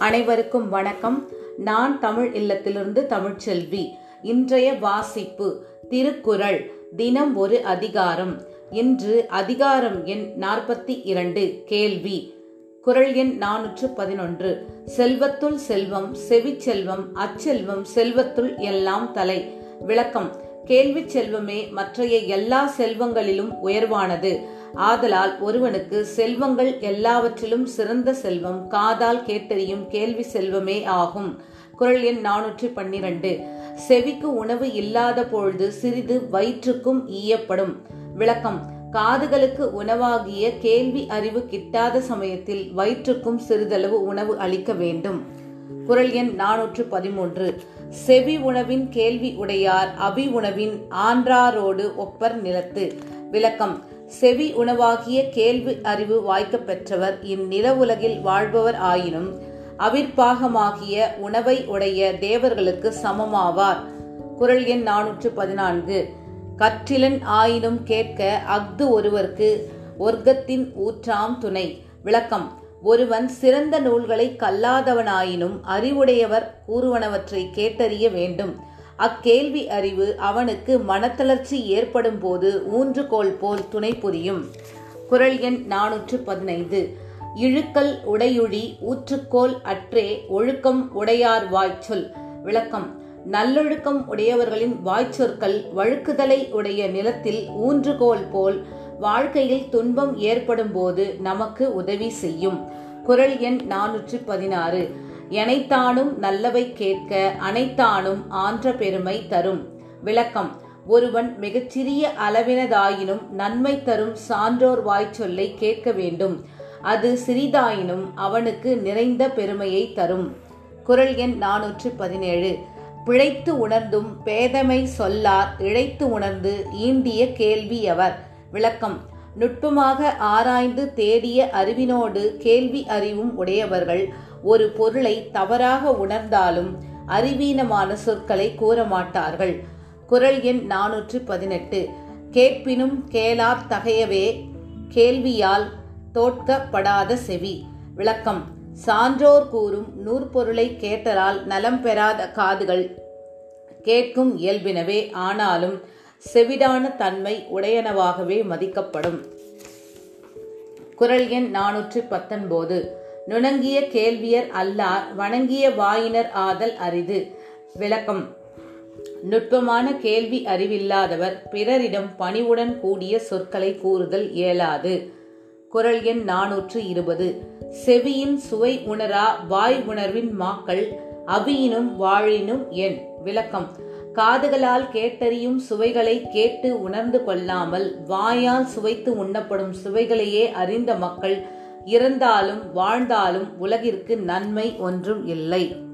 அனைவருக்கும் வணக்கம். நான் தமிழ் இல்லத்திலிருந்து தமிழ்ச்செல்வி. இன்றைய வாசிப்பு திருக்குறள் தினம் ஒரு அதிகாரம். இன்று அதிகாரம் எண் நாற்பத்தி இரண்டு கேள்வி. குரல் எண் நானூற்று பதினொன்று. செல்வத்துள் செல்வம் செவிச்செல்வம் அச்செல்வம் செல்வத்துள் எல்லாம் தலை. விளக்கம். கேள்வி செல்வமே மற்றைய எல்லா செல்வங்களிலும் உயர்வானது. ஆதலால் ஒருவனுக்கு செல்வங்கள் எல்லாவற்றிலும் சிறந்த செல்வம் காதால் கேட்டறியும் கேள்வி செல்வமே ஆகும். குரல் எண் நானூற்றி பன்னிரண்டு. செவிக்கு உணவு இல்லாத பொழுது சிறிது வயிற்றுக்கும் ஈயப்படும். விளக்கம். காதுகளுக்கு உணவாகிய கேள்வி அறிவு கிட்டாத சமயத்தில் வயிற்றுக்கும் சிறிதளவு உணவு அளிக்க வேண்டும். குரல் எண் நானூற்று பதிமூன்று. செவி உணவின் கேள்வி உடையார் அவி உணவின் ஆன்றாரோடு ஒப்பர் நிலத்து. விளக்கம். செவி உணவாகிய கேள்வி அறிவு வாய்க்கப் பெற்றவர். இந்நில உலகில் வாழ்பவர் ஆயினும் அவிர்ப்பாகமாகிய உணவை உடைய தேவர்களுக்கு சமமாவார். குரல் எண் நானூற்று பதினான்கு கற்றிலன் ஆயினும் கேட்க அஃது ஒருவர்க்கு ஒர்க்கத்தின் ஊற்றாம் துணை. விளக்கம். ஒருவன் சிறந்த நூல்களை கல்லாதவனாயினும் அறிவுடையவர் கூறுவனவற்றை கேட்டறிய வேண்டும். அக்கேள்வி அறிவு அவனுக்கு மனத்தளர்ச்சி ஏற்படும் போது ஊன்றுகோல் போல் துணை புரியும். குரல் எண் நானூற்று பதினைந்து. இழுக்கல் உடையுழி ஊற்றுக்கோல் அற்றே ஒழுக்கம் உடையார் வாய்ச்சொல். விளக்கம். நல்லொழுக்கம் உடையவர்களின் வாய்ச்சொற்கள் வழுக்குதலை உடைய நிலத்தில் ஊன்றுகோல் போல் வாழ்க்கையில் துன்பம் ஏற்படும் போது நமக்கு உதவி செய்யும். குரல் எண் நானூற்று பதினாறு. எனைத்தானும் நல்லவை கேட்க அனைத்தானும் ஆன்ற பெருமை தரும். விளக்கம். ஒருவன் மிகச்சிறிய அளவினதாயினும் நன்மை தரும் சான்றோர் வாய்ச்சொல்லை கேட்க வேண்டும். அது சிறிதாயினும் அவனுக்கு நிறைந்த பெருமையை தரும். குரல் எண் நானூற்று பதினேழு பிழைத்து உணர்ந்தும் பேதமை சொல்லார் இழைத்து உணர்ந்து ஈண்டிய கேள்வி அவர் விளக்கம். நுட்பமாக ஆராய்ந்து தேடிய அறிவினோடு கேள்வி அறிவும் உடையவர்கள் ஒரு பொருளை தவறாக உணர்ந்தாலும் அறிவீனமான சொற்களை கூற மாட்டார்கள் குரல் எண் நானூற்று பதினெட்டு கேட்பினும் கேளார் தகையவே கேள்வியால் தோற்கப்படாத செவி. விளக்கம். சான்றோர் கூறும் நூற்பொருளை கேட்டலால் நலம் பெறாத காதுகள். கேட்கும் இயல்பினவே ஆனாலும் செவிடான தன்மை உடையனவாகவே மதிக்கப்படும். குரல் எண் நானூற்று பத்தொன்பது நுணங்கிய கேள்வியர் அல்லார் வணங்கிய வாயினர் ஆதல் அரிது. விளக்கம். நுட்பமான கேள்வி அறிவில்லாதவர் பிறரிடம் பணிவுடன் கூடிய சொற்களை கூறுதல் இயலாது. குரல் எண் நானூற்று இருபது. செவியின் சுவை உணரா வாய் உணர்வின் மாக்கள் அவியினும் வாழினும் என் விளக்கம். காதுகளால் கேட்டறியும் சுவைகளை கேட்டு உணர்ந்து கொள்ளாமல் வாயால் சுவைத்து உண்ணப்படும் சுவைகளையே அறிந்த மக்கள் இறந்தாலும் வாழ்ந்தாலும் உலகிற்கு நன்மை ஒன்றும் இல்லை.